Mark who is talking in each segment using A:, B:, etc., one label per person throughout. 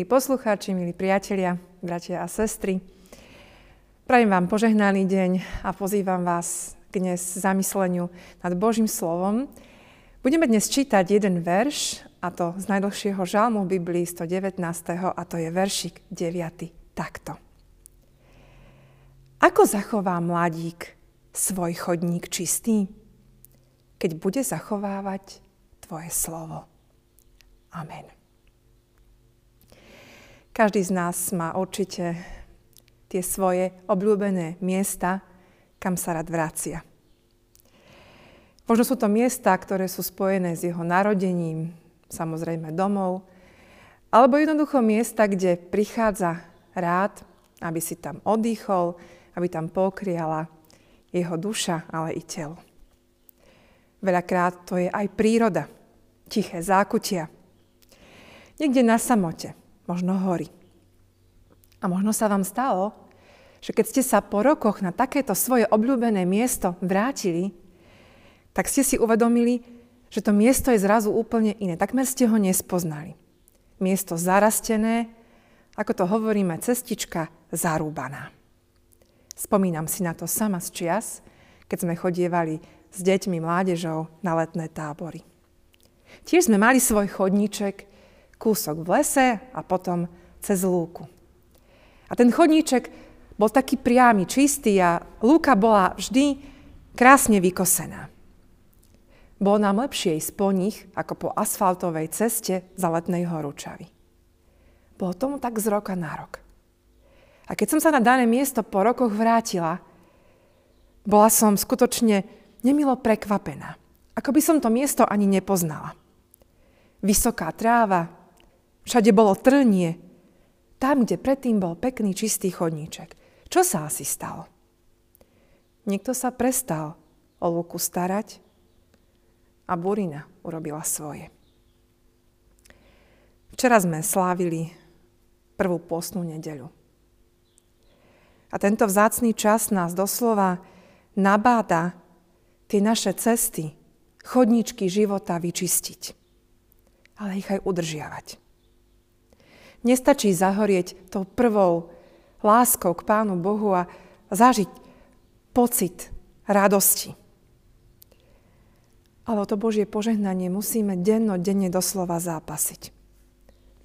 A: Milí poslucháči, milí priatelia, bratia a sestry, prajem vám požehnaný deň a pozývam vás k dnes zamysleniu nad Božím slovom. Budeme dnes čítať jeden verš, a to z najdlhšieho žalmu v Biblii 119. a to je veršik 9. takto. Ako zachová mladík svoj chodník čistý, keď bude zachovávať Tvoje slovo? Amen. Každý z nás má určite tie svoje obľúbené miesta, kam sa rád vracia. Možno sú to miesta, ktoré sú spojené s jeho narodením, samozrejme domov, alebo jednoducho miesta, kde prichádza rád, aby si tam oddychol, aby tam pokriala jeho duša, ale i telo. Veľakrát to je aj príroda, tiché zákutia. Niekde na samote, možno hory. A možno sa vám stalo, že keď ste sa po rokoch na takéto svoje obľúbené miesto vrátili, tak ste si uvedomili, že to miesto je zrazu úplne iné. Takmer ste ho nespoznali. Miesto zarastené, ako to hovoríme, cestička zarúbaná. Spomínam si na to sama z čias, keď sme chodievali s deťmi, mládežou na letné tábory. Tiež sme mali svoj chodníček, kúsok v lese a potom cez lúku. A ten chodníček bol taký priamy, čistý a lúka bola vždy krásne vykosená. Bolo nám lepšie ísť po nich, ako po asfaltovej ceste za letnej horúčavy. Bolo tomu tak z roka na rok. A keď som sa na dané miesto po rokoch vrátila, bola som skutočne nemilo prekvapená. Ako by som to miesto ani nepoznala. Vysoká tráva, Všade bolo trnie. Tam, kde predtým bol pekný čistý chodníček. Čo sa asi stalo? Niekto sa prestal o lúku starať a burina urobila svoje. Včera sme slávili prvú postnú nedeľu. A tento vzácný čas nás doslova nabáda tie naše cesty, chodníčky života vyčistiť, ale ich aj udržiavať. Nestačí zahorieť tou prvou láskou k Pánu Bohu a zažiť pocit radosti. Ale o to Božie požehnanie musíme denno-denne doslova zápasiť.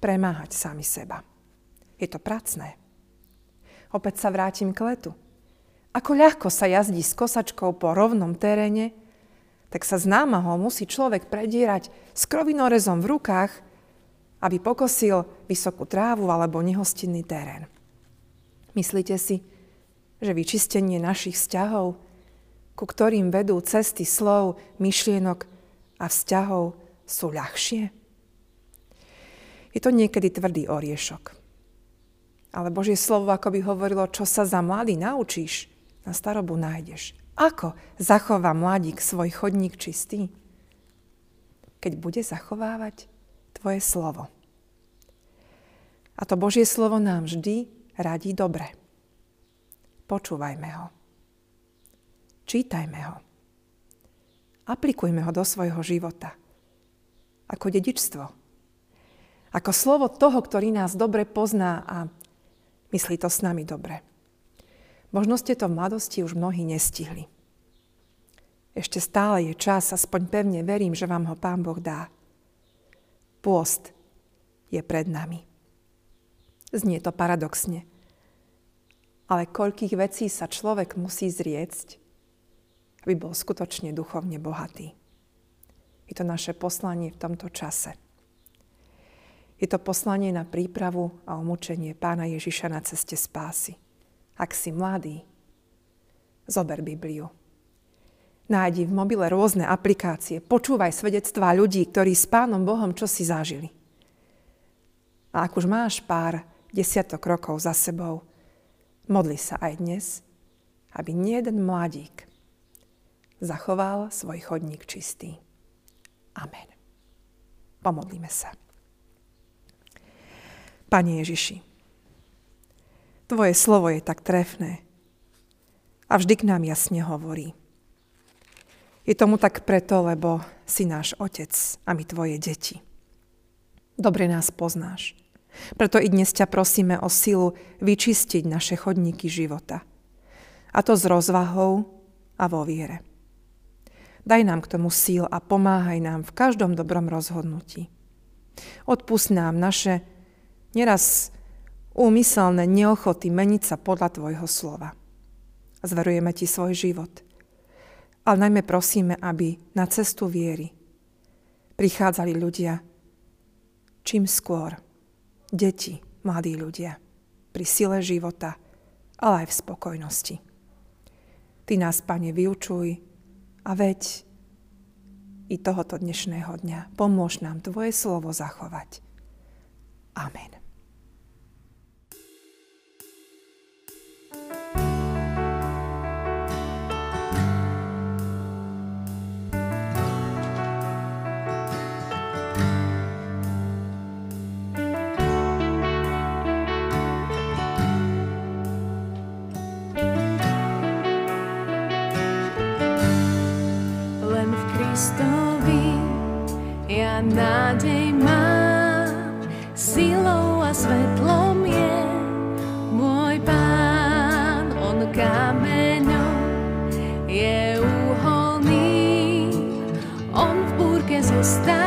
A: Premáhať sami seba. Je to pracné. Opäť sa vrátim k letu. Ako ľahko sa jazdí s kosačkou po rovnom teréne, tak sa z námahou musí človek predierať s krovinorezom v rukách, aby pokosil vysokú trávu alebo nehostinný terén. Myslíte si, že vyčistenie našich vzťahov, ku ktorým vedú cesty slov, myšlienok a vzťahov, sú ľahšie? Je to niekedy tvrdý oriešok. Ale Božie slovo ako by hovorilo, čo sa za mladý naučíš, na starobu nájdeš. Ako zachová mladík svoj chodník čistý? Keď bude zachovávať Tvoje slovo. A to Božie slovo nám vždy radí dobre. Počúvajme ho. Čítajme ho. Aplikujme ho do svojho života. Ako dedičstvo. Ako slovo toho, ktorý nás dobre pozná a myslí to s nami dobre. Možno ste to v mladosti už mnohí nestihli. Ešte stále je čas, aspoň pevne verím, že vám ho Pán Boh dá. Pôst je pred nami. Znie to paradoxne. Ale koľkých vecí sa človek musí zriecť, aby bol skutočne duchovne bohatý. Je to naše poslanie v tomto čase. Je to poslanie na prípravu a umúčenie pána Ježiša na ceste spásy. Ak si mladý, zober Bibliu. Nájdi v mobile rôzne aplikácie, počúvaj svedectvá ľudí, ktorí s Pánom Bohom čo si zažili. A ak už máš pár desiatok rokov za sebou. Modli sa aj dnes, aby jeden mladík zachoval svoj chodník čistý. Amen. Pomodlíme sa. Pane Ježiši, Tvoje slovo je tak trefné a vždy k nám jasne hovorí. Je tomu tak preto, lebo si náš otec a my Tvoje deti. Dobre nás poznáš Preto i dnes ťa prosíme o silu vyčistiť naše chodníky života. A to s rozvahou a vo viere. Daj nám k tomu síl a pomáhaj nám v každom dobrom rozhodnutí. Odpust nám naše neraz úmyselné neochoty meniť sa podľa Tvojho slova. Zverujeme Ti svoj život. Ale najmä prosíme, aby na cestu viery prichádzali ľudia čím skôr deti, mladí ľudia, pri sile života, ale aj v spokojnosti. Ty nás, Pane, vyučuj a veď i tohoto dnešného dňa. Pomôž nám Tvoje slovo zachovať. Amen.
B: Nádej mám, silou a svetlom je môj pán, on kameňom je uholný, on v búrke zostáva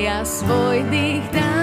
B: ja svoj dých dám.